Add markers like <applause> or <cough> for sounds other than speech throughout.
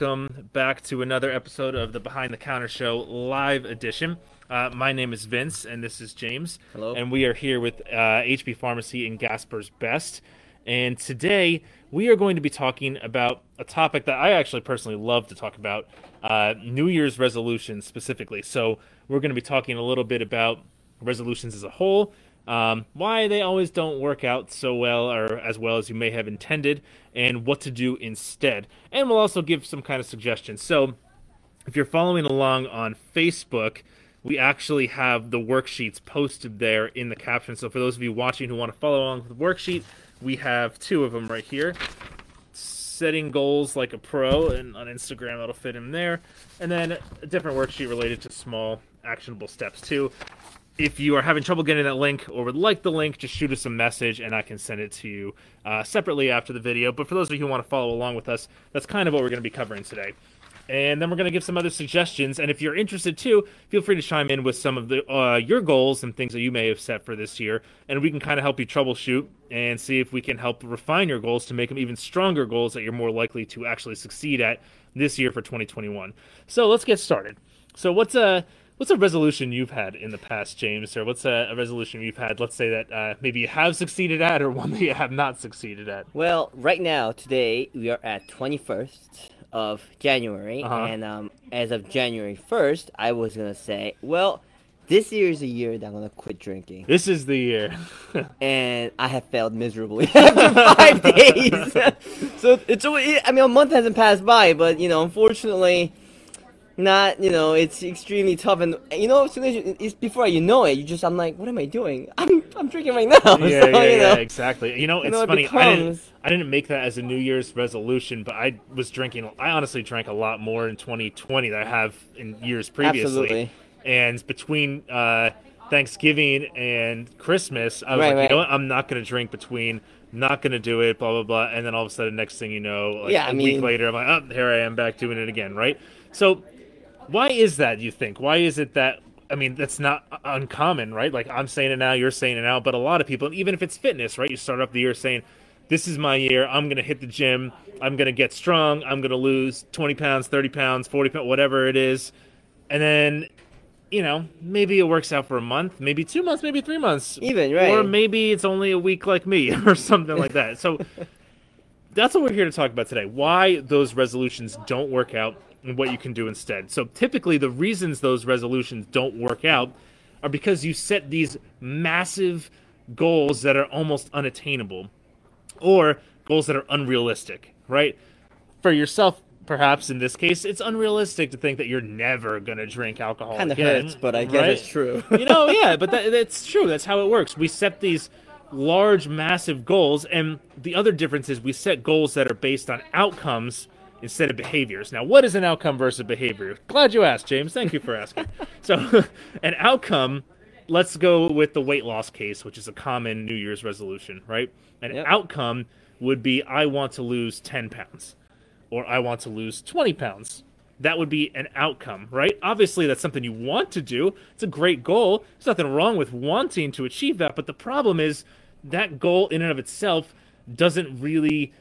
welcome back to another episode of the Behind the Counter Show live edition. Uh, my name is Vince, and this is James. Hello. And we are here with uh, HB Pharmacy and Gasper's Best. And today we are going to be talking about a topic that I actually personally love to talk about uh, New Year's resolutions specifically. So we're going to be talking a little bit about resolutions as a whole, um, why they always don't work out so well or as well as you may have intended, and what to do instead. And we'll also give some kind of suggestions. So if you're following along on Facebook, we actually have the worksheets posted there in the caption. So for those of you watching who want to follow along with the worksheet, we have two of them right here. Setting goals like a pro, and on Instagram that'll fit in there. And then a different worksheet related to small actionable steps too if you are having trouble getting that link or would like the link, just shoot us a message and I can send it to you uh, separately after the video. But for those of you who want to follow along with us, that's kind of what we're going to be covering today. And then we're going to give some other suggestions. And if you're interested too, feel free to chime in with some of the uh, your goals and things that you may have set for this year, and we can kind of help you troubleshoot and see if we can help refine your goals to make them even stronger goals that you're more likely to actually succeed at this year for 2021. So let's get started. So what's a What's a resolution you've had in the past, James, or what's a, a resolution you've had? Let's say that uh, maybe you have succeeded at, or one that you have not succeeded at. Well, right now, today we are at 21st of January, Uh-huh. and um, as of January 1st, I was gonna say, well, this year is a year that I'm gonna quit drinking, This is the year. <laughs> and I have failed miserably <laughs> after five days. <laughs> so it's I mean, a month hasn't passed by, but you know, unfortunately. Not, you know, it's extremely tough, and you know, as soon as you, it's before you know it, you just, I'm like, what am I doing? <laughs> I'm, I'm drinking right now. <laughs> yeah, so, yeah, you know, yeah, exactly. You know, it's know, it funny. I didn't, I didn't make that as a New Year's resolution, but I was drinking. I honestly drank a lot more in 2020 than I have in years previously. Absolutely. And between uh, Thanksgiving and Christmas, I was Right, like, right. you know what? I'm not going to drink between. Not going to do it. Blah blah blah. And then all of a sudden, next thing you know, like Yeah, a I week mean- later, I'm like, oh, here I am back doing it again. Right. So why is that you think? Why is it that i mean that's not uncommon right? Like i'm saying it now you're saying it now but a lot of people even if it's fitness right? You start off the year saying this is my year. I'm going to hit the gym. I'm going to get strong. I'm going to lose 20 pounds 30 pounds 40 pounds whatever it is. And then you know maybe it works out for a month maybe two months maybe three months. Even, right. or maybe it's only a week like me <laughs> or something like that. So <laughs> that's what we're here to talk about today. Why those resolutions don't work out and what you can do instead. So typically the reasons those resolutions don't work out are because you set these massive goals that are almost unattainable or goals that are unrealistic, right? For yourself perhaps in this case it's unrealistic to think that you're never going to drink alcohol Kind of again, hurts, but I guess right? it's true. <laughs> you know, yeah, but that, <laughs> that's true. That's how it works. We set these large, massive goals, and the other difference is we set goals that are based on outcomes instead of behaviors. Now, what is an outcome versus behavior? Glad you asked, James. Thank you for asking. <laughs> so, <laughs> an outcome. Let's go with the weight loss case, which is a common New Year's resolution, right? An Yep. outcome would be I want to lose 10 pounds or I want to lose 20 pounds. That would be an outcome, right? Obviously, that's something you want to do. It's a great goal. There's nothing wrong with wanting to achieve that. But the problem is that goal, in and of itself, doesn't really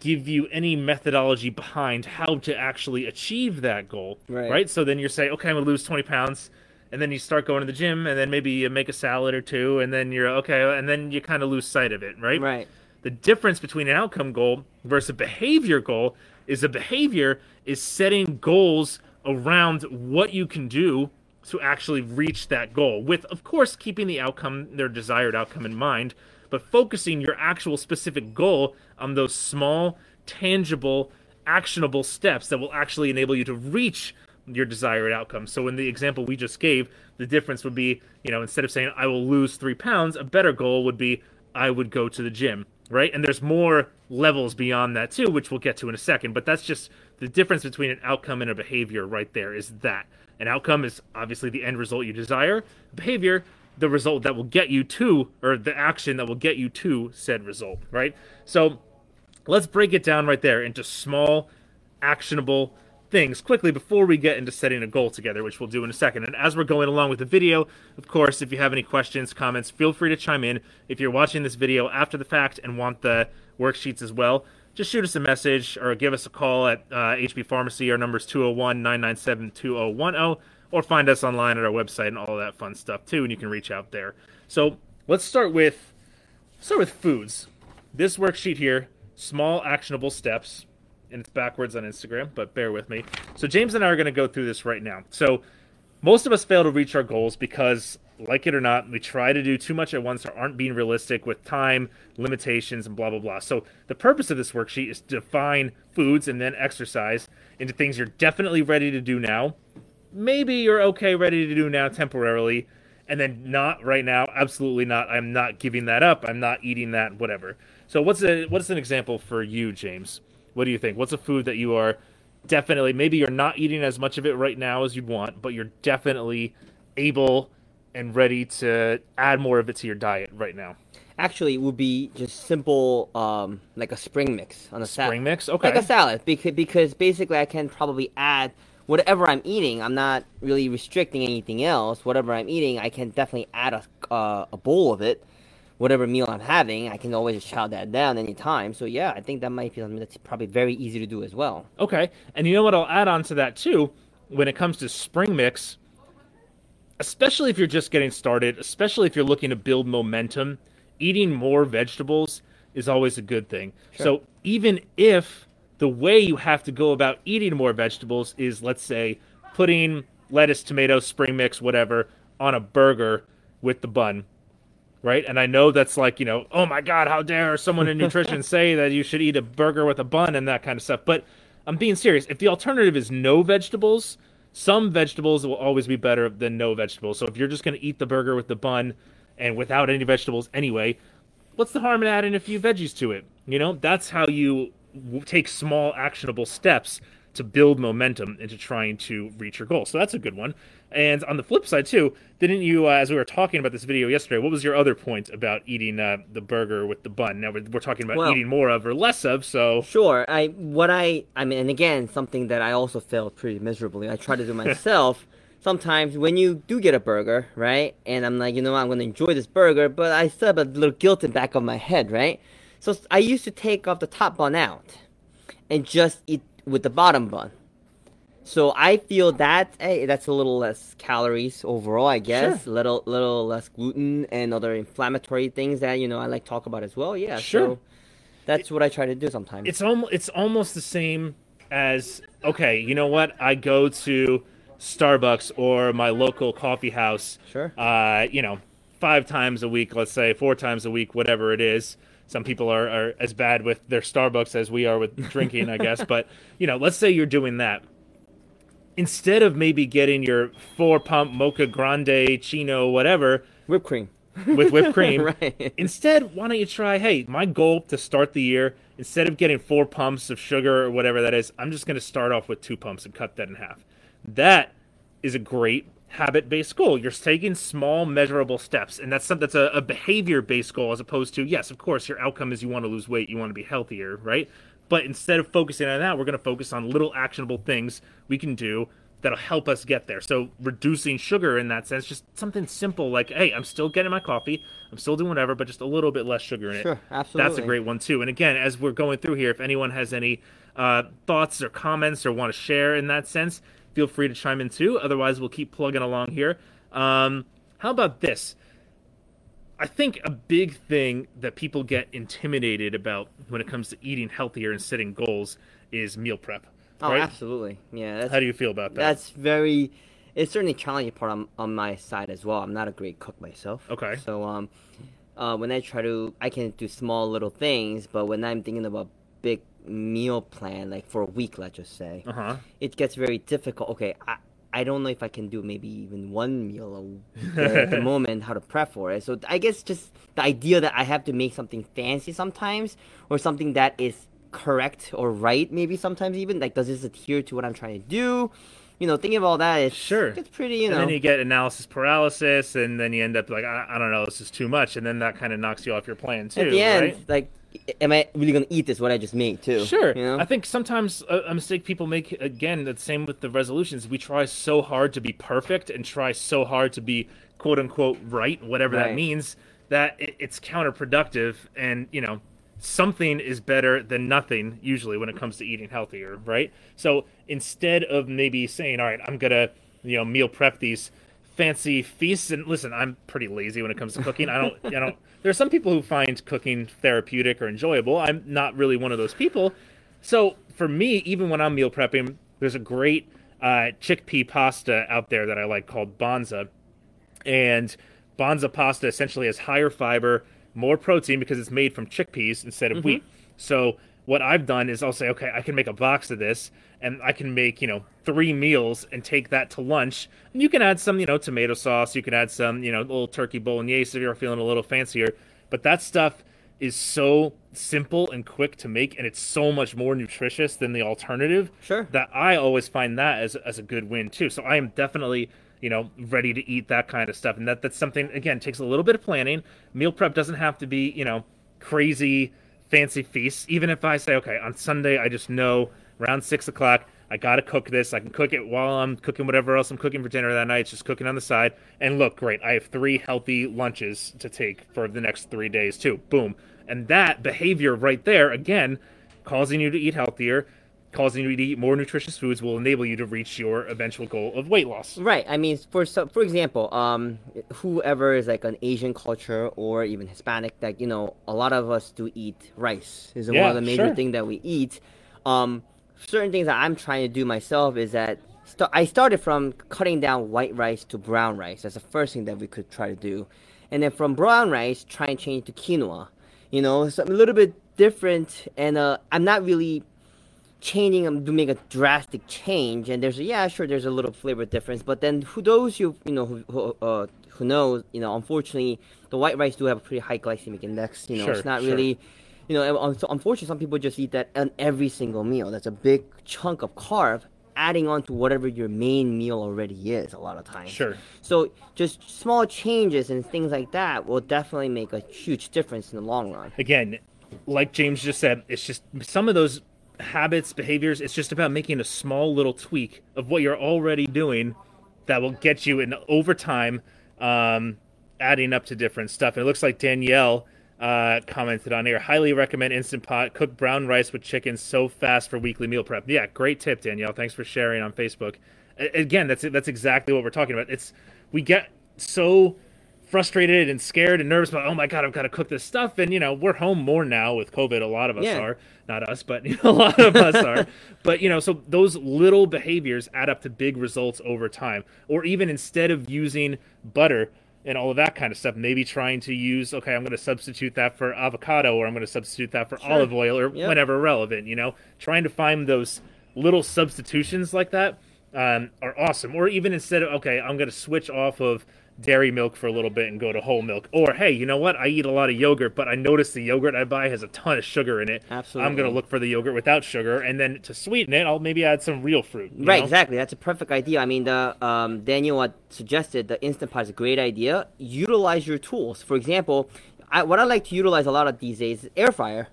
give you any methodology behind how to actually achieve that goal, Right. So then you're saying, okay, I'm going to lose 20 pounds. And then you start going to the gym, and then maybe you make a salad or two, and then you're okay, and then you kind of lose sight of it, right? right. The difference between an outcome goal versus a behavior goal is a behavior is setting goals around what you can do to actually reach that goal with of course keeping the outcome their desired outcome in mind but focusing your actual specific goal on those small tangible actionable steps that will actually enable you to reach your desired outcome. So in the example we just gave, the difference would be, you know, instead of saying I will lose three pounds, a better goal would be I would go to the gym, right? And there's more levels beyond that too, which we'll get to in a second. But that's just the difference between an outcome and a behavior right there is that. An outcome is obviously the end result you desire. Behavior, the result that will get you to, or the action that will get you to said result, right? So let's break it down right there into small, actionable things quickly before we get into setting a goal together, which we'll do in a second. And as we're going along with the video, of course, if you have any questions, comments, feel free to chime in. If you're watching this video after the fact and want the worksheets as well, just shoot us a message or give us a call at uh, HB Pharmacy. Our number is 201 997 2010, or find us online at our website and all that fun stuff too, and you can reach out there. So let's start with start with foods. This worksheet here, small actionable steps, and it's backwards on Instagram, but bear with me. So James and I are going to go through this right now. So most of us fail to reach our goals because like it or not, we try to do too much at once or aren't being realistic with time limitations and blah blah blah. So the purpose of this worksheet is to define foods and then exercise into things you're definitely ready to do now. Maybe you're okay ready to do now temporarily, and then not right now. Absolutely not. I'm not giving that up. I'm not eating that. Whatever. So what's a what's an example for you, James? What do you think? What's a food that you are definitely maybe you're not eating as much of it right now as you'd want, but you're definitely able and ready to add more of it to your diet right now? Actually, it would be just simple, um, like a spring mix on a salad. Spring mix, okay. Like a salad, because because basically I can probably add whatever I'm eating. I'm not really restricting anything else. Whatever I'm eating, I can definitely add a uh, a bowl of it. Whatever meal I'm having, I can always chow that down anytime. So yeah, I think that might be something that's probably very easy to do as well. Okay, and you know what? I'll add on to that too. When it comes to spring mix, especially if you're just getting started, especially if you're looking to build momentum, eating more vegetables is always a good thing. Sure. So even if the way you have to go about eating more vegetables is, let's say, putting lettuce, tomato, spring mix, whatever, on a burger with the bun, right? And I know that's like, you know, oh my God, how dare someone in nutrition <laughs> say that you should eat a burger with a bun and that kind of stuff. But I'm being serious. If the alternative is no vegetables, some vegetables will always be better than no vegetables. So if you're just going to eat the burger with the bun and without any vegetables anyway, what's the harm in adding a few veggies to it? You know, that's how you take small actionable steps to build momentum into trying to reach your goal. So that's a good one. And on the flip side too, didn't you, uh, as we were talking about this video yesterday, what was your other point about eating uh, the burger with the bun? Now we're, we're talking about Well- eating more of or less of. So Sure. I what I I mean, and again, something that I also failed pretty miserably. I try to do <laughs> myself. Sometimes when you do get a burger, right, and I'm like, you know, what, I'm gonna enjoy this burger, but I still have a little guilt in the back of my head, right? So I used to take off the top bun out and just eat with the bottom bun. So I feel that hey, that's a little less calories overall, I guess. Sure. Little little less gluten and other inflammatory things that you know I like talk about as well. Yeah, Sure. So that's what I try to do sometimes. it's almost it's almost the same as okay, you know what? I go to Starbucks or my local coffee house. Sure. Uh, you know, five times a week, let's say four times a week, whatever it is. Some people are, are as bad with their Starbucks as we are with drinking, I guess. <laughs> But you know, let's say you're doing that. Instead of maybe getting your four pump mocha grande chino whatever Whipped cream. with whipped <laughs> cream, Right. Instead, why don't you try? Hey, my goal to start the year, instead of getting four pumps of sugar or whatever that is, I'm just going to start off with two pumps and cut that in half. That is a great habit-based goal. You're taking small, measurable steps, and that's that's a, a behavior-based goal as opposed to yes, of course, your outcome is you want to lose weight, you want to be healthier, right? But instead of focusing on that, we're going to focus on little actionable things we can do that'll help us get there. So reducing sugar in that sense, just something simple like, hey, I'm still getting my coffee, I'm still doing whatever, but just a little bit less sugar in it. Sure, absolutely. That's a great one too. And again, as we're going through here, if anyone has any uh, thoughts or comments or want to share in that sense, feel free to chime in too. Otherwise, we'll keep plugging along here. Um, how about this? I think a big thing that people get intimidated about when it comes to eating healthier and setting goals is meal prep. Oh, right? absolutely. Yeah, that's How do you feel about that? that's very. It's certainly a challenging part on, on my side as well. I'm not a great cook myself. Okay. So um, uh, when I try to, I can do small little things, but when I'm thinking about big meal plan, like for a week, let's just say, Uh huh. it gets very difficult. Okay, I, I don't know if I can do maybe even one meal a, <laughs> at the moment, how to prep for it. So I guess just the idea that I have to make something fancy sometimes, or something that is correct or right, maybe sometimes even like does this adhere to what I'm trying to do? You know, thinking of all that, it's Sure. it's pretty. You know, And then you get analysis paralysis, and then you end up like, I, I don't know, this is too much, and then that kind of knocks you off your plan too. at the end, right? like, am I really gonna eat this? What I just made too? Sure. You know? I think sometimes a, a mistake people make, again, the same with the resolutions. We try so hard to be perfect and try so hard to be quote unquote right, whatever that means, that it, it's counterproductive. And, you know, something is better than nothing usually when it comes to eating healthier, right? So instead of maybe saying, all right, I'm gonna you know meal prep these fancy feasts and listen i'm pretty lazy when it comes to cooking i don't i don't <laughs> there are some people who find cooking therapeutic or enjoyable. I'm not really one of those people. So for me even when i'm meal prepping there's a great uh, chickpea pasta out there that i like called Banza. and Banza pasta essentially has higher fiber more protein because it's made from chickpeas instead of wheat. So what I've done is I'll say, okay, I can make a box of this and I can make, you know, three meals and take that to lunch. And you can add some, you know, tomato sauce. You can add some, you know, little turkey bolognese if you're feeling a little fancier. But that stuff is so simple and quick to make and it's so much more nutritious than the alternative. Sure. That I always find that as, as a good win too. So I am definitely you know ready to eat that kind of stuff and that that's something again takes a little bit of planning meal prep doesn't have to be you know crazy fancy feasts. Even if I say, okay, on Sunday, I just know around six o'clock, I gotta cook this. I can cook it while I'm cooking whatever else I'm cooking for dinner that night. It's just cooking on the side. And look, great. I have three healthy lunches to take for the next three days too. Boom. And that behavior right there, again, causing you to eat healthier, causing you to eat more nutritious foods will enable you to reach your eventual goal of weight loss. Right. I mean, for so, for example, um, whoever is like an Asian culture or even Hispanic, that you know, a lot of us do eat rice. Is one of the major sure. things that we eat. Um, certain things that I'm trying to do myself is that st- I started from cutting down white rice to brown rice. That's the first thing that we could try to do, and then from brown rice, try and change to quinoa. You know, so a little bit different, and uh, I'm not really changing them to make a drastic change and there's a yeah sure there's a little flavor difference but then who those you you know who who, uh, who knows you know unfortunately the white rice do have a pretty high glycemic index you know Sure, it's not sure. really you know so unfortunately some people just eat that on every single meal that's a big chunk of carb adding on to whatever your main meal already is a lot of times Sure. so just small changes and things like that will definitely make a huge difference in the long run again, like James just said, it's just some of those habits, behaviors, it's just about making a small little tweak of what you're already doing that will get you in over time, um, adding up to different stuff. And it looks like Danielle uh, commented on here. Highly recommend Instant Pot. Cook brown rice with chicken so fast for weekly meal prep. Yeah, great tip, Danielle. Thanks for sharing on Facebook. Again, that's that's exactly what we're talking about. It's we get so frustrated and scared and nervous about oh my god i've got to cook this stuff. And you know we're home more now with covid. A lot of us Yeah. are. Not us but <laughs> you know, a lot of us are. <laughs> But you know so those little behaviors add up to big results over time. Or even instead of using butter and all of that kind of stuff maybe trying to use okay i'm going to substitute that for avocado or i'm going to substitute that for olive oil or Yep. whatever relevant you know? Trying to find those little substitutions like that um, are awesome. Or even instead of okay, I'm going to switch off of dairy milk for a little bit and go to whole milk. Or hey, you know what? I eat a lot of yogurt, but I notice the yogurt I buy has a ton of sugar in it. Absolutely. I'm going to look for the yogurt without sugar, and then to sweeten it, I'll maybe add some real fruit. Right, know? exactly. That's a perfect idea. I mean, the um, Daniel had suggested the Instant Pot is a great idea. Utilize your tools. For example, I, what I like to utilize a lot of these days is air fryer.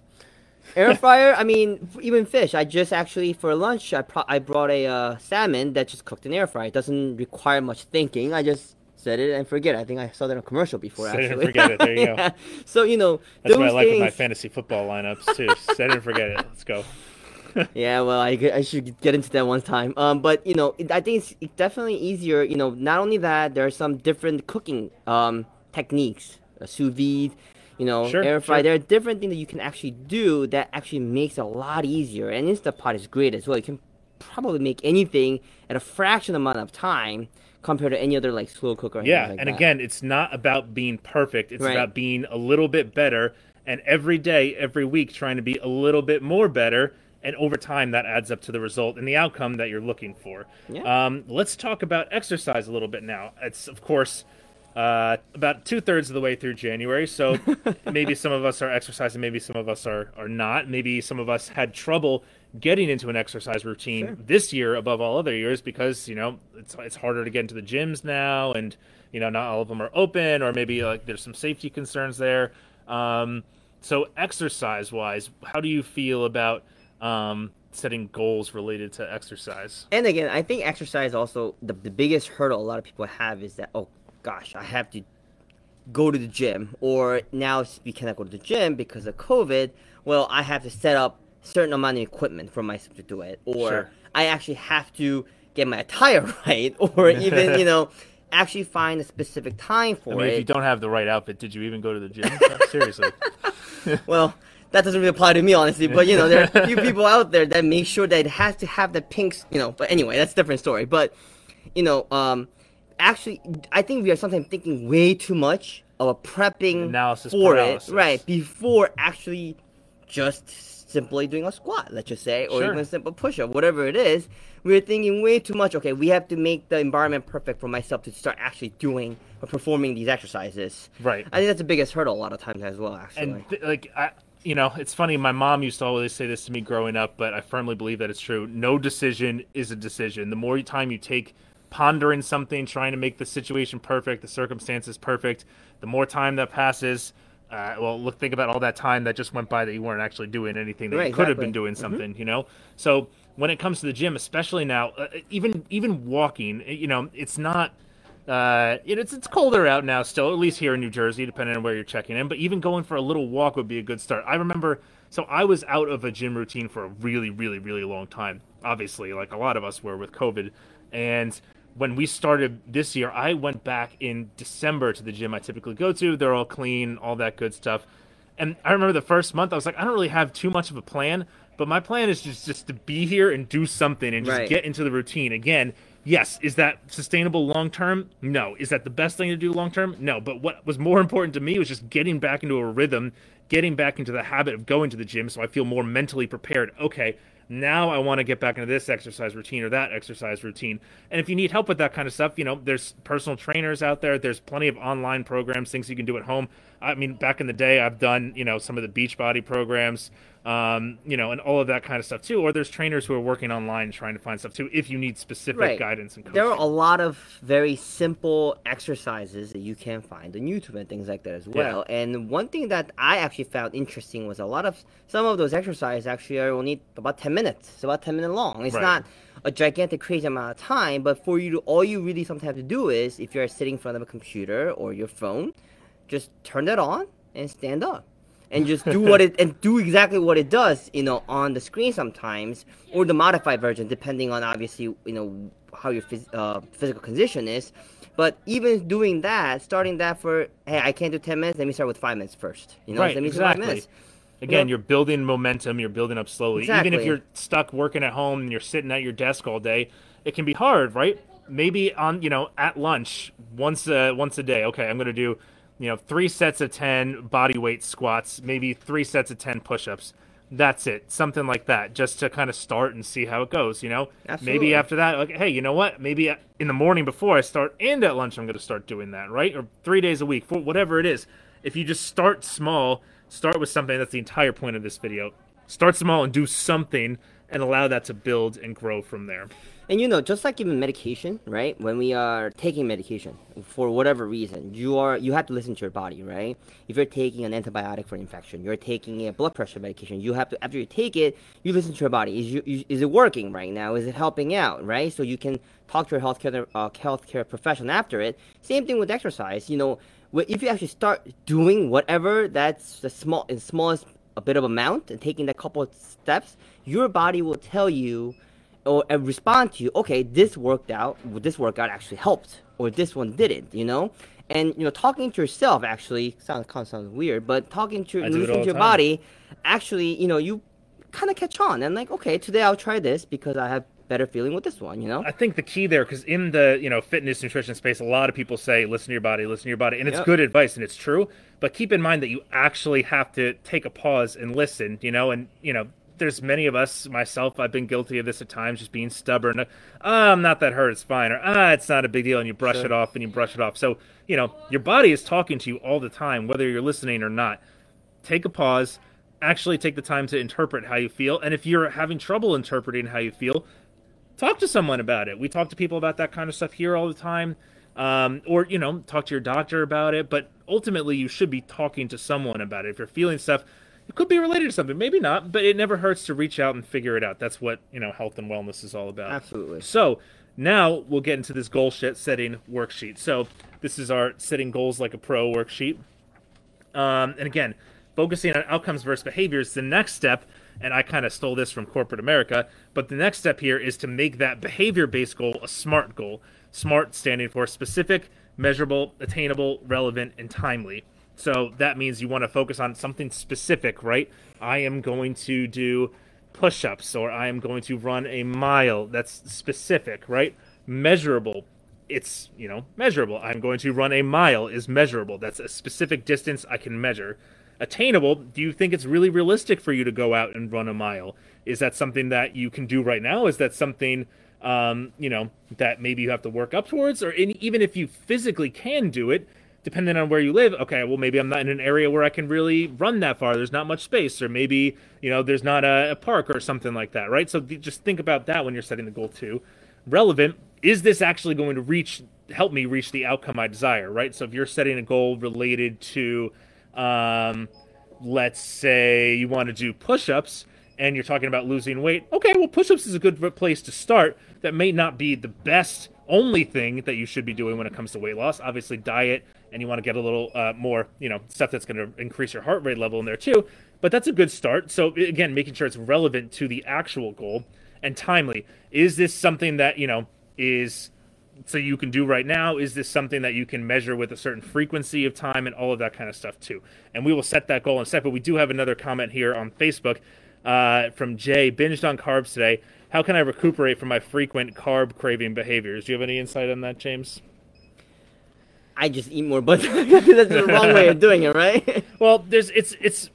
Air <laughs> fryer. I mean, even fish. I just actually for lunch I pro- I brought a uh, salmon that just cooked in air fryer. It doesn't require much thinking. I just set it and forget. it. I think I saw that in a commercial before. Set it and actually, forget it. There you go. <laughs> So you know, That's what I like things. with my fantasy football lineups too. Set it and forget it. Let's go. <laughs> Yeah, well, I, I should get into that one time. Um, but you know, it, I think it's, it's definitely easier. You know, not only that, there are some different cooking um techniques, uh, sous vide, you know, Sure, air fry. sure. There are different things that you can actually do that actually makes it a lot easier. And Instapot is great as well. You can probably make anything at a fraction amount of time compared to any other like slow cooker. Yeah, like and that. again, it's not about being perfect. It's Right. about being a little bit better, and every day, every week, trying to be a little bit more better. And over time, that adds up to the result and the outcome that you're looking for. Yeah. Um, let's talk about exercise a little bit now. It's of course uh, about two thirds of the way through January, so <laughs> maybe some of us are exercising, maybe some of us are are not. Maybe some of us had trouble getting into an exercise routine Sure. this year above all other years because you know it's it's harder to get into the gyms now, and you know not all of them are open, or maybe like there's some safety concerns there. Um, so exercise wise, how do you feel about um, setting goals related to exercise? And again, I think exercise also the, the biggest hurdle a lot of people have is that oh gosh, I have to go to the gym, or now we cannot go to the gym because of COVID. Well, I have to set up certain amount of equipment for myself to do it, or Sure. I actually have to get my attire <laughs> right, or even you know actually find a specific time for I mean, it. if you don't have the right outfit, did you even go to the gym? <laughs> Seriously. <laughs> Well, that doesn't really apply to me, honestly. But you know, there are a few people out there that make sure that it has to have the pinks. You know, but anyway, that's a different story. But you know, um, actually, I think we are sometimes thinking way too much of a prepping Analysis for paralysis. it, right? Before actually just simply doing a squat, let's just say, or Sure. even a simple push-up, whatever it is. We're thinking way too much. Okay, we have to make the environment perfect for myself to start actually doing or performing these exercises. Right. I think that's the biggest hurdle a lot of times as well. Actually. and th- like I, you know, it's funny. My mom used to always say this to me growing up, but I firmly believe that it's true. No decision is a decision. The more time you take pondering something, trying to make the situation perfect, the circumstances perfect, the more time that passes. Uh, well, look, think about all that time that just went by that you weren't actually doing anything that Right, you could have been doing something. You know, so when it comes to the gym, especially now, uh, even even walking, you know, it's not uh, it- it's it's colder out now still, at least here in New Jersey, depending on where you're checking in. But even going for a little walk would be a good start. I remember, so I was out of a gym routine for a really, really, really long time. Obviously, like a lot of us were with COVID, and when we started this year, I went back in December to the gym I typically go to. They're all clean, all that good stuff. And I remember the first month, I was like, I don't really have too much of a plan, but my plan is just just to be here and do something and just Right. get into the routine again. Yes, is that sustainable long term? No. Is that the best thing to do long term? No. But what was more important to me was just getting back into a rhythm, getting back into the habit of going to the gym so I feel more mentally prepared. Okay, now I want to get back into this exercise routine or that exercise routine. And if you need help with that kind of stuff, you know, there's personal trainers out there. There's plenty of online programs, things you can do at home. I mean, back in the day, I've done, you know, some of the Beachbody programs, um, you know, and all of that kind of stuff too. Or there's trainers who are working online trying to find stuff too if you need specific Right. guidance and coaching. There are a lot of very simple exercises that you can find on YouTube and things like that as well. And one thing that I actually found interesting was a lot of some of those exercises actually are only about 10 minutes. It's about 10 minutes long. It's Right. not a gigantic crazy amount of time, but for you to all you really sometimes have to do is if you're sitting in front of a computer or your phone, just turn that on and stand up. And just do what it and do exactly what it does, you know, on the screen sometimes, or the modified version, depending on obviously, you know, how your phys- uh, physical condition is. But even doing that, starting that for hey, I can't do ten minutes. Let me start with five minutes first. You know, Right, let me do five exactly. minutes. Again, know- you're building momentum, you're building up slowly. Exactly. Even if you're stuck working at home and you're sitting at your desk all day, it can be hard, right? Maybe on, you know, at lunch once a, once a day. Okay, I'm going to do, you know, 3 sets of 10 body weight squats, maybe 3 sets of 10 push-ups. That's it. Something like that just to kind of start and see how it goes, you know? Absolutely. Maybe after that, like, hey, you know what? Maybe uh, in the morning before I start and at lunch I'm going to start doing that, right? Or 3 days a week, for whatever it is. If you just start small, start with something that's the entire point of this video. Start small and do something and allow that to build and grow from there. And you know, just like even medication, right? When we are taking medication for whatever reason, you are you have to listen to your body, right? If you're taking an antibiotic for an infection, you're taking a blood pressure medication, you have to after you take it, you listen to your body. Is you, is, it working right now? Is it helping out, right? So you can talk to your healthcare uh, healthcare professional after it. Same thing with exercise. You know, if you actually start doing whatever that's the small in smallest a bit of amount and taking that couple of steps, your body will tell you or uh, respond to you. Okay, this worked out. This workout actually helped, or this one didn't. You know, and you know, talking to yourself actually sounds kind of sounds weird, but talking to I do it listening to your time. body, actually, you know, you kind of catch on and like, okay, today I'll try this because I have better feeling with this one. You know, I think the key there, because in the you know fitness nutrition space, a lot of people say listen to your body, listen to your body, and it's Yep. good advice and it's true. But keep in mind that you actually have to take a pause and listen. You know, and you know, there's many of us, myself, I've been guilty of this at times, just being stubborn. Ah, I'm not that hurt, it's fine, or ah, it's not a big deal, and you brush Sure. it off and you brush it off. So you know, your body is talking to you all the time, whether you're listening or not. Take a pause. Actually, take the time to interpret how you feel, and if you're having trouble interpreting how you feel, talk to someone about it. We talk to people about that kind of stuff here all the time. Um, or, you know, talk to your doctor about it. But ultimately, you should be talking to someone about it. If you're feeling stuff, it could be related to something. Maybe not, but it never hurts to reach out and figure it out. That's what, you know, health and wellness is all about. Absolutely. So now we'll get into this goal setting worksheet. So This is our setting goals like a pro worksheet. Um, and again, focusing on outcomes versus behaviors. The next step, and I kind of stole this from corporate America, but the next step here is to make that behavior based goal a SMART goal. SMART standing for specific, measurable, attainable, relevant, and timely. So that means you want to focus on something specific, right? I am going to do push ups or I am going to run a mile. That's specific, right? Measurable. It's, you know, measurable. I'm going to run a mile is measurable. That's a specific distance I can measure. Attainable, do you think it's really realistic for you to go out and run a mile? Is that something that you can do right now? Is that something um, you know, that maybe you have to work up towards, or in, even if you physically can do it, depending on where you live, okay, well, maybe I'm not in an area where I can really run that far. There's not much space, or maybe, you know, there's not a, a park or something like that, right? So th- just think about that when you're setting the goal too. Relevant, is this actually going to reach, help me reach the outcome I desire, right? So if you're setting a goal related to, um, let's say you want to do push ups, and you're talking about losing weight, okay, well, push ups is a good place to start. That may not be the best, only thing that you should be doing when it comes to weight loss. Obviously, diet, and you want to get a little uh, more, you know, stuff that's going to increase your heart rate level in there too. But that's a good start. So, again, making sure it's relevant to the actual goal and timely. Is this something that, you know, is so you can do right now? Is this something that you can measure with a certain frequency of time and all of that kind of stuff too? And we will set that goal in a sec. But we do have another comment here on Facebook uh, from Jay, binged on carbs today. How can I recuperate from my frequent carb craving behaviors? Do you have any insight on that, James? I just eat more, but <laughs> that's the wrong way of doing it, right? <laughs> well, there's it's it's.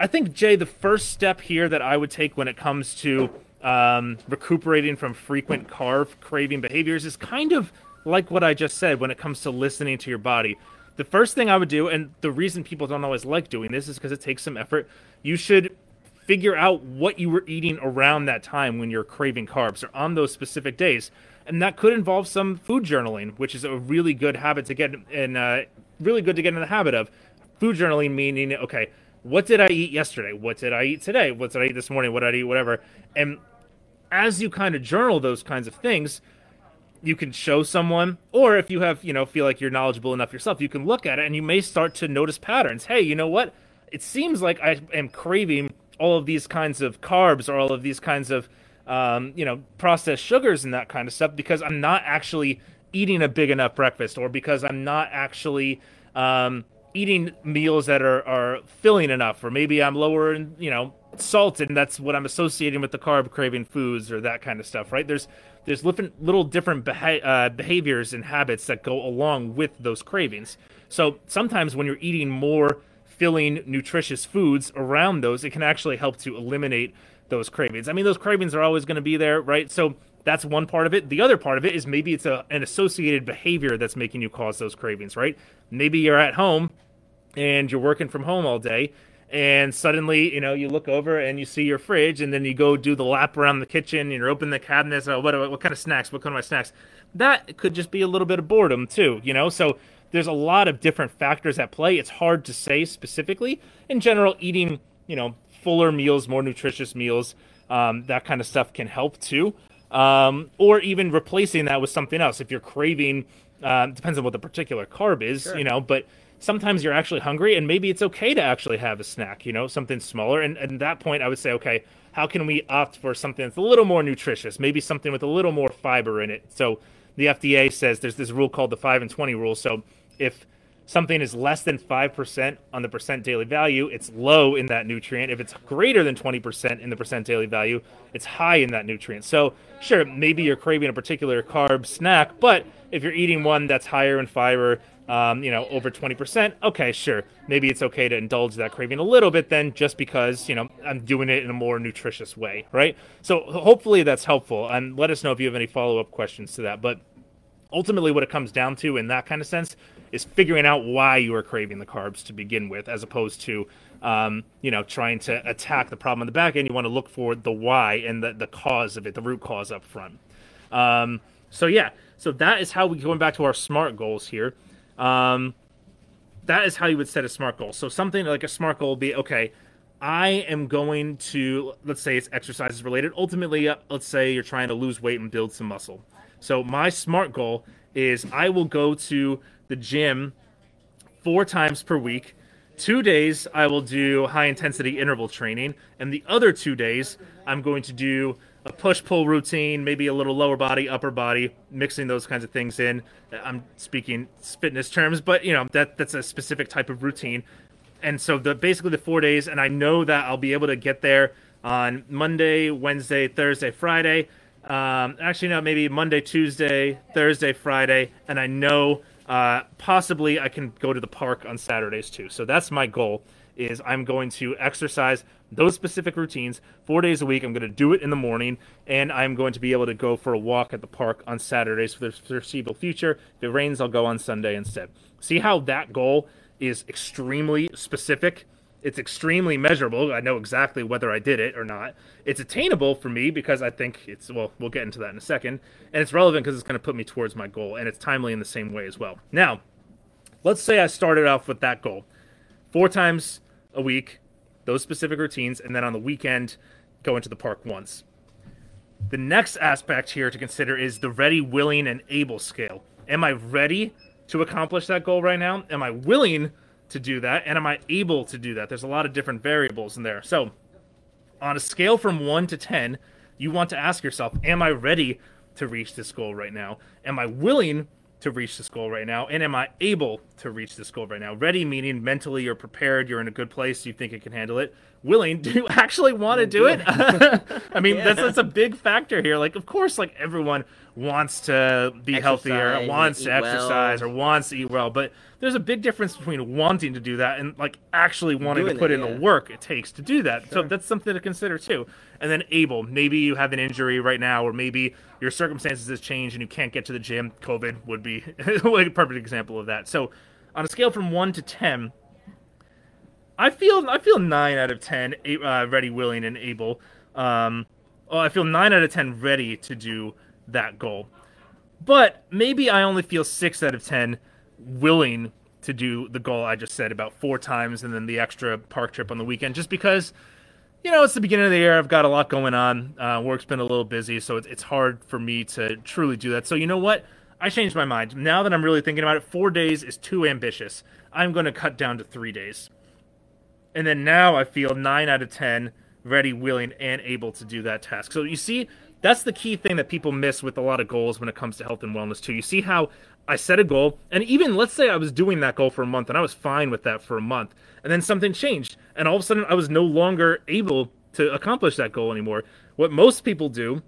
I think Jay, the first step here that I would take when it comes to um, recuperating from frequent carb craving behaviors is kind of like what I just said when it comes to listening to your body. The first thing I would do, and the reason people don't always like doing this is because it takes some effort. You should figure out what you were eating around that time when you're craving carbs or on those specific days. And that could involve some food journaling, which is a really good habit to get in, uh, really good to get in the habit of. Food journaling meaning, okay, what did I eat yesterday? What did I eat today? What did I eat this morning? What did I eat? Whatever. And as you kind of journal those kinds of things, you can show someone, or if you have, you know, feel like you're knowledgeable enough yourself, you can look at it and you may start to notice patterns. Hey, you know what? It seems like I am craving all of these kinds of carbs or all of these kinds of um, you know processed sugars and that kind of stuff because I'm not actually eating a big enough breakfast or because I'm not actually um, eating meals that are, are filling enough or maybe I'm lower in you know salt and that's what I'm associating with the carb craving foods or that kind of stuff right? There's there's different little different beha- uh, behaviors and habits that go along with those cravings. So sometimes when you're eating more filling nutritious foods around those, it can actually help to eliminate those cravings. I mean, those cravings are always going to be there, right? So that's one part of it. The other part of it is maybe it's a, an associated behavior that's making you cause those cravings, right? Maybe you're at home and you're working from home all day and suddenly you know you look over and you see your fridge and then you go do the lap around the kitchen and you're open the cabinets oh, what, what kind of snacks what kind of my snacks that could just be a little bit of boredom too you know so there's a lot of different factors at play. It's hard to say specifically. In general, eating, you know, fuller meals, more nutritious meals, um, that kind of stuff can help too. Um, or even replacing that with something else. If you're craving, uh, depends on what the particular carb is, sure. you know, but sometimes you're actually hungry and maybe it's okay to actually have a snack, you know, something smaller. And, and at that point, I would say, okay, how can we opt for something that's a little more nutritious, maybe something with a little more fiber in it? So the FDA says there's this rule called the 5 and 20 rule. So if something is less than 5% on the percent daily value, it's low in that nutrient. If it's greater than 20% in the percent daily value, it's high in that nutrient. So, sure, maybe you're craving a particular carb snack, but if you're eating one that's higher in fiber, um, you know, over 20%, okay, sure. Maybe it's okay to indulge that craving a little bit then just because, you know, I'm doing it in a more nutritious way, right? So, hopefully that's helpful. And let us know if you have any follow up questions to that. But ultimately, what it comes down to in that kind of sense is figuring out why you are craving the carbs to begin with, as opposed to um, you know trying to attack the problem on the back end. You want to look for the why and the, the cause of it, the root cause up front. Um, so yeah, so that is how we going back to our smart goals here. Um, that is how you would set a smart goal. So something like a smart goal would be okay. I am going to let's say it's exercises related. Ultimately, uh, let's say you're trying to lose weight and build some muscle. So my smart goal is I will go to the gym four times per week. Two days I will do high intensity interval training, and the other two days I'm going to do a push pull routine, maybe a little lower body, upper body, mixing those kinds of things in. I'm speaking fitness terms, but you know that that's a specific type of routine. And so the basically the four days, and I know that I'll be able to get there on Monday, Wednesday, Thursday, Friday. Um, actually, no, maybe Monday, Tuesday, Thursday, Friday, and I know uh, possibly I can go to the park on Saturdays too. So that's my goal. Is I'm going to exercise those specific routines four days a week. I'm going to do it in the morning, and I'm going to be able to go for a walk at the park on Saturdays for the foreseeable future. If it rains, I'll go on Sunday instead. See how that goal is extremely specific it's extremely measurable. I know exactly whether I did it or not. It's attainable for me because I think it's well, we'll get into that in a second, and it's relevant because it's going to put me towards my goal, and it's timely in the same way as well. Now, let's say I started off with that goal, four times a week, those specific routines, and then on the weekend, go into the park once. The next aspect here to consider is the ready, willing, and able scale. Am I ready to accomplish that goal right now? Am I willing? To do that? And am I able to do that? There's a lot of different variables in there. So, on a scale from 1 to 10, you want to ask yourself, am I ready to reach this goal right now? Am I willing to reach this goal right now? And am I able to reach this goal right now? Ready meaning mentally you're prepared, you're in a good place, you think it can handle it. Willing, <laughs> do you actually want to do it? <laughs> I mean, yeah. that's that's a big factor here. Like, of course, like everyone wants to be exercise, healthier, wants to exercise, well. or wants to eat well, but there's a big difference between wanting to do that and like actually wanting Doing to put it, in yeah. the work it takes to do that. Sure. So that's something to consider too. And then able, maybe you have an injury right now, or maybe your circumstances has changed and you can't get to the gym. COVID would be <laughs> a perfect example of that. So on a scale from one to ten, I feel I feel nine out of ten uh, ready, willing, and able. Um, oh, I feel nine out of ten ready to do that goal. But maybe I only feel six out of ten willing to do the goal I just said about four times and then the extra park trip on the weekend just because you know it's the beginning of the year. I've got a lot going on. Uh, work's been a little busy so it's, it's hard for me to truly do that. So you know what? I changed my mind. Now that I'm really thinking about it four days is too ambitious. I'm going to cut down to three days. And then now I feel nine out of ten ready willing and able to do that task. So you see that's the key thing that people miss with a lot of goals when it comes to health and wellness too. You see how I set a goal, and even let's say I was doing that goal for a month, and I was fine with that for a month, and then something changed, and all of a sudden I was no longer able to accomplish that goal anymore. What most people do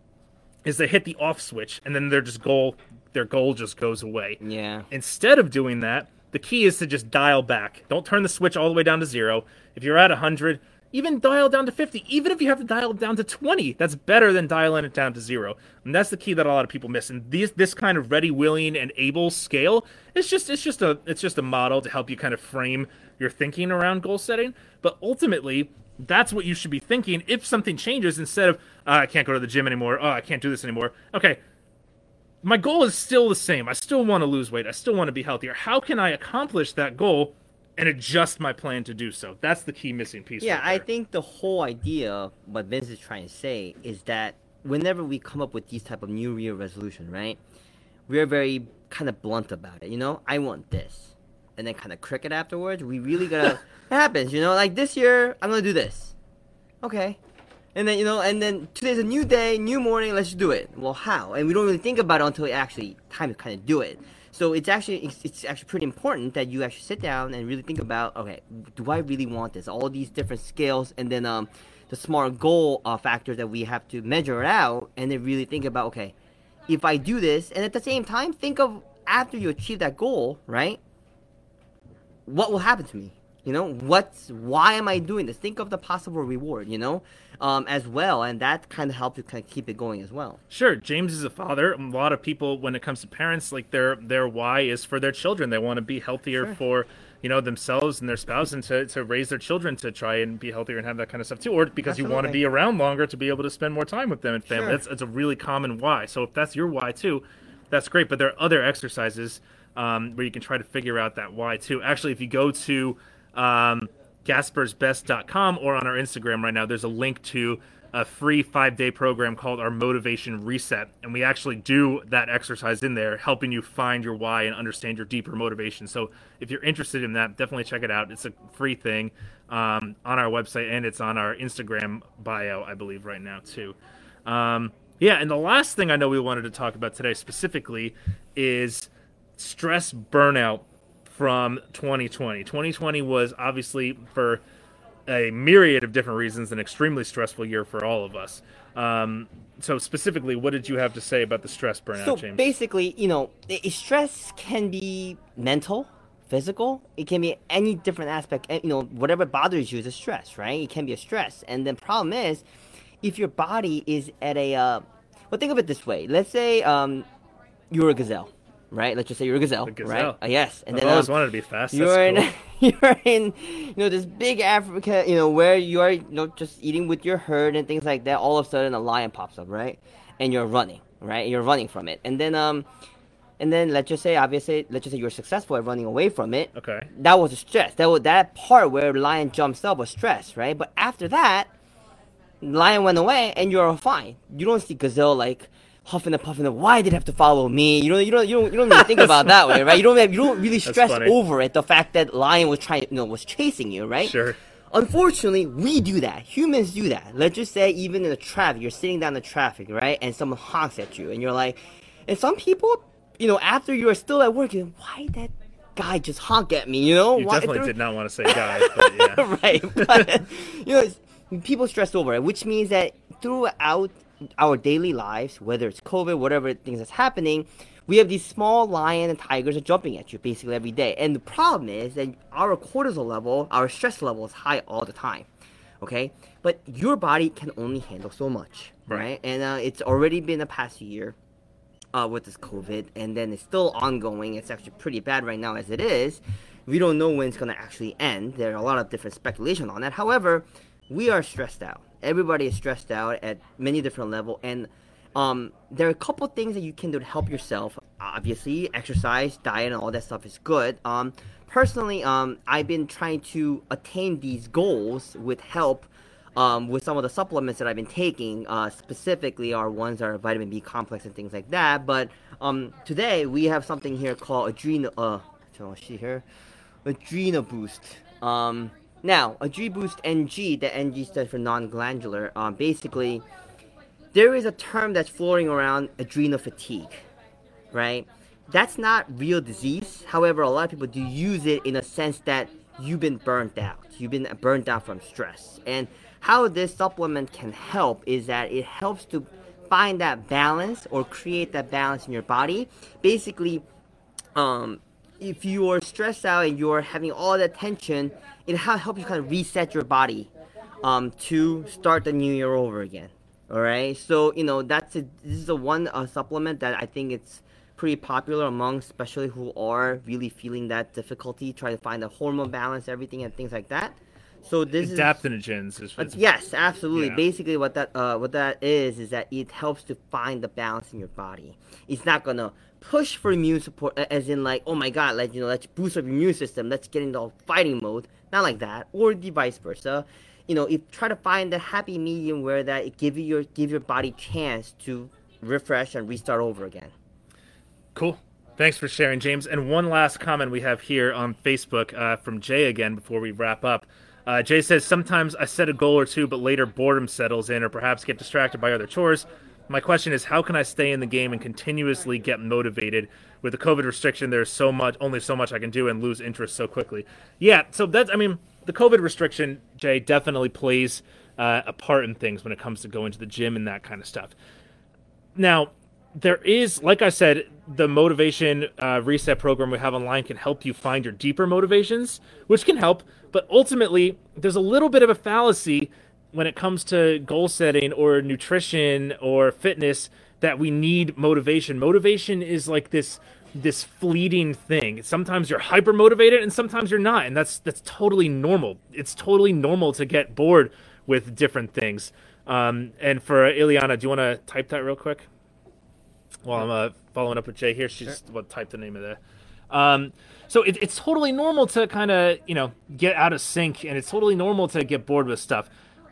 is they hit the off switch, and then their just goal, their goal just goes away. Yeah. Instead of doing that, the key is to just dial back. Don't turn the switch all the way down to zero. If you're at 100, even dial down to 50 even if you have to dial it down to 20 that's better than dialing it down to zero. And that's the key that a lot of people miss. And these this kind of ready willing and able scale it's just it's just a it's just a model to help you kind of frame your thinking around goal setting. But ultimately that's what you should be thinking if something changes instead of oh, i can't go to the gym anymore. Oh i can't do this anymore. Okay. My goal is still the same. I still want to lose weight. I still want to be healthier. How can i accomplish that goal and adjust my plan to do so. That's the key missing piece. Yeah, right I think the whole idea, what Vince is trying to say, is that whenever we come up with these type of New Year resolution, right, we're very kind of blunt about it. You know, I want this, and then kind of cricket afterwards. We really gotta. <laughs> it happens, you know. Like this year, I'm gonna do this. Okay. And then you know, and then today's a new day, new morning. Let's do it. Well, how? And we don't really think about it until it actually time to kind of do it. So it's actually it's, it's, actually pretty important that you actually sit down and really think about okay, do I really want this? All these different scales, and then um, the smart goal uh, factors that we have to measure it out, and then really think about okay, if I do this, and at the same time think of after you achieve that goal, right? What will happen to me? You know, what's why am I doing this? Think of the possible reward. You know, um, as well, and that kind of helps you kind of keep it going as well. Sure, James is a father. A lot of people, when it comes to parents, like their their why is for their children. They want to be healthier sure. for you know themselves and their spouse, and to, to raise their children to try and be healthier and have that kind of stuff too, or because Absolutely. you want to be around longer to be able to spend more time with them and family. Sure. That's, that's a really common why. So if that's your why too, that's great. But there are other exercises um, where you can try to figure out that why too. Actually, if you go to um, gasparsbest.com or on our Instagram right now, there's a link to a free five day program called our Motivation Reset. And we actually do that exercise in there, helping you find your why and understand your deeper motivation. So if you're interested in that, definitely check it out. It's a free thing um, on our website and it's on our Instagram bio, I believe, right now, too. Um, yeah, and the last thing I know we wanted to talk about today specifically is stress burnout from 2020. 2020 was obviously for a myriad of different reasons an extremely stressful year for all of us. Um, so specifically, what did you have to say about the stress burnout, so James? basically, you know, stress can be mental, physical. It can be any different aspect. You know, whatever bothers you is a stress, right? It can be a stress. And the problem is, if your body is at a, uh, well, think of it this way. Let's say um, you're a gazelle, right? Let's just say you're a gazelle, A gazelle. right? Uh, yes. And I've then always um, wanted to be fast. You're in, cool. <laughs> you're in, you know, this big Africa, you know, where you are, you know, just eating with your herd and things like that. All of a sudden, a lion pops up, right? And you're running, right? You're running from it, and then, um, and then let's just say, obviously, let's just say you're successful at running away from it. Okay. That was a stress. That was that part where lion jumps up was stress, right? But after that, lion went away, and you're fine. You don't see gazelle like huffing and puffing. Why did it have to follow me? You don't. You don't. You don't. You don't even think <laughs> about that way, right? You don't. Have, you don't really stress over it. The fact that lion was trying, you know, was chasing you, right? Sure. Unfortunately, we do that. Humans do that. Let's just say, even in the traffic, you're sitting down in the traffic, right? And someone honks at you, and you're like, and some people, you know, after you're still at work, you're, why that guy just honk at me? You know, You why, definitely did not want to say guys, <laughs> but yeah. right. But, you know, people stress over it, which means that throughout our daily lives, whether it's COVID, whatever things that's happening, we have these small lion and tigers are jumping at you basically every day. And the problem is that our cortisol level, our stress level is high all the time. Okay? But your body can only handle so much, Right. right? And uh, it's already been a past year uh, with this COVID, and then it's still ongoing. It's actually pretty bad right now as it is. We don't know when it's going to actually end. There are a lot of different speculation on that. However, we are stressed out. Everybody is stressed out at many different level, and um, there are a couple things that you can do to help yourself. Obviously, exercise, diet, and all that stuff is good. Um, personally, um, I've been trying to attain these goals with help um, with some of the supplements that I've been taking, uh, specifically are ones that are vitamin B complex and things like that. But um, today we have something here called Adrenal. Uh, see here, Adrenal Boost. Um, now, Adrenal Boost NG, the NG stands for non-glandular. Um, basically, there is a term that's floating around adrenal fatigue, right? That's not real disease. However, a lot of people do use it in a sense that you've been burnt out. You've been burnt out from stress. And how this supplement can help is that it helps to find that balance or create that balance in your body. Basically, um, if you are stressed out and you're having all that tension, it helps you kind of reset your body um, to start the new year over again. All right, so you know that's a, this is the one uh, supplement that I think it's pretty popular among, especially who are really feeling that difficulty, trying to find the hormone balance, everything, and things like that. So this is Adaptogens is, uh, is yes, absolutely. Yeah. Basically, what that uh, what that is is that it helps to find the balance in your body. It's not gonna push for immune support, as in like, oh my god, like you know, let's boost up your immune system, let's get into fighting mode. Not like that, or the vice versa. You know, if try to find the happy medium where that it give you your give your body chance to refresh and restart over again. Cool. Thanks for sharing, James. And one last comment we have here on Facebook uh, from Jay again before we wrap up. Uh, Jay says, Sometimes I set a goal or two, but later boredom settles in or perhaps get distracted by other chores. My question is, how can I stay in the game and continuously get motivated? With the COVID restriction, there's so much, only so much I can do and lose interest so quickly. Yeah, so that's, I mean, the COVID restriction, Jay, definitely plays uh, a part in things when it comes to going to the gym and that kind of stuff. Now, there is, like I said, the motivation uh, reset program we have online can help you find your deeper motivations, which can help. But ultimately, there's a little bit of a fallacy when it comes to goal setting or nutrition or fitness that we need motivation. Motivation is like this this fleeting thing. Sometimes you're hyper motivated and sometimes you're not, and that's that's totally normal. It's totally normal to get bored with different things. Um, and for Ileana, do you want to type that real quick? While I'm uh, following up with Jay here, she's just what typed the name of the. Um, so it, it's totally normal to kind of you know get out of sync, and it's totally normal to get bored with stuff.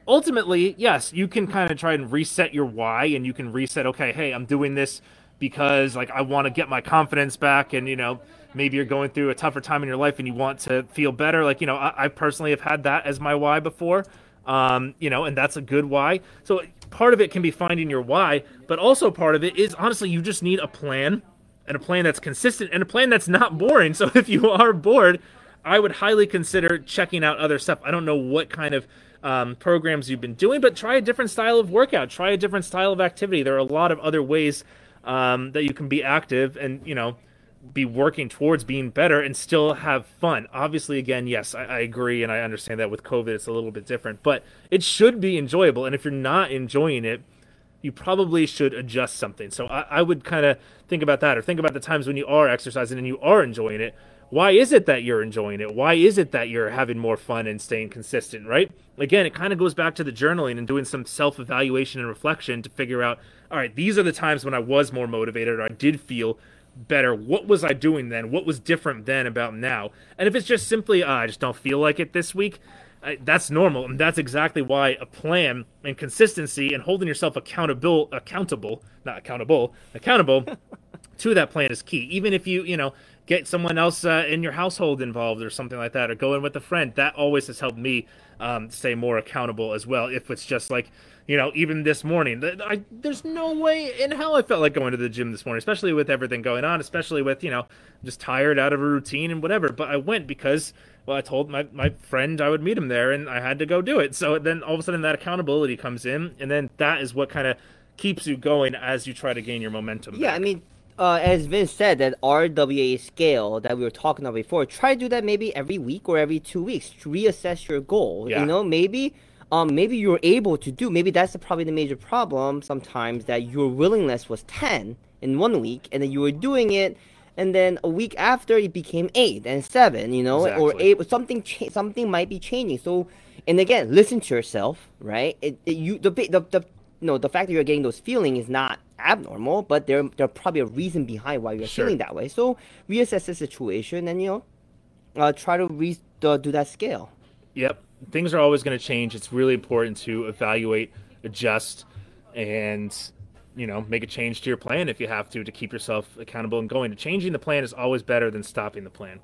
Ultimately, yes, you can kind of try and reset your why, and you can reset. Okay, hey, I'm doing this because like I want to get my confidence back, and you know maybe you're going through a tougher time in your life and you want to feel better. Like you know, I, I personally have had that as my why before. Um, you know, and that's a good why. So part of it can be finding your why, but also part of it is honestly you just need a plan and a plan that's consistent and a plan that's not boring. So <laughs> if you are bored, I would highly consider checking out other stuff. I don't know what kind of um, programs you've been doing, but try a different style of workout, try a different style of activity. There are a lot of other ways um, that you can be active and, you know, be working towards being better and still have fun. Obviously, again, yes, I, I, agree and I understand that with COVID it's a little bit different, but it should be enjoyable. And if you're not enjoying it, you probably should adjust something. So I, I would kind of think about that or think about the times when you are exercising and you are enjoying it. Why is it that you're enjoying it? Why is it that you're having more fun and staying consistent, right? Again, it kind of goes back to the journaling and doing some self evaluation and reflection to figure out all right, these are the times when I was more motivated or I did feel better. What was I doing then? What was different then about now? And if it's just simply, uh, I just don't feel like it this week, that's normal. And that's exactly why a plan and consistency and holding yourself accountable, accountable, not accountable, accountable <laughs> to that plan is key. Even if you, you know, get someone else uh, in your household involved or something like that, or go in with a friend, that always has helped me um, stay more accountable as well. If it's just like, you know, even this morning, I, there's no way in hell I felt like going to the gym this morning, especially with everything going on, especially with, you know, just tired out of a routine and whatever. But I went because, well, I told my, my friend I would meet him there and I had to go do it. So then all of a sudden that accountability comes in, and then that is what kind of keeps you going as you try to gain your momentum. Yeah, back. I mean, uh, as Vince said, that RWA scale that we were talking about before, try to do that maybe every week or every two weeks to reassess your goal. Yeah. You know, maybe um, maybe you're able to do. Maybe that's the, probably the major problem sometimes that your willingness was 10 in one week, and then you were doing it, and then a week after it became eight and seven. You know, exactly. or eight. Something cha- something might be changing. So, and again, listen to yourself. Right? It, it, you the, the the you know the fact that you're getting those feelings is not abnormal, but there there probably a reason behind why you're sure. feeling that way. So reassess the situation and you know uh, try to re- uh, do that scale. Yep things are always going to change. It's really important to evaluate, adjust, and you know make a change to your plan if you have to to keep yourself accountable and going. Changing the plan is always better than stopping the plan.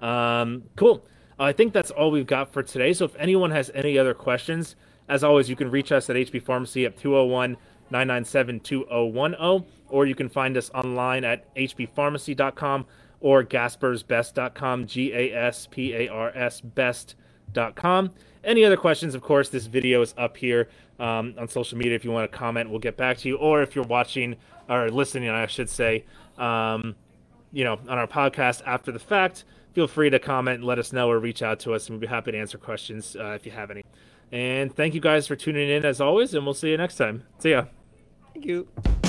Um, cool. I think that's all we've got for today. So if anyone has any other questions, as always, you can reach us at HB Pharmacy at 201 997 2010, or you can find us online at hbpharmacy.com or gasparsbest.com, G A S P A R S best com. Any other questions, of course, this video is up here um, on social media. If you want to comment, we'll get back to you. Or if you're watching or listening, I should say, um, you know, on our podcast after the fact, feel free to comment let us know or reach out to us, and we'll be happy to answer questions uh, if you have any. And thank you guys for tuning in as always, and we'll see you next time. See ya. Thank you.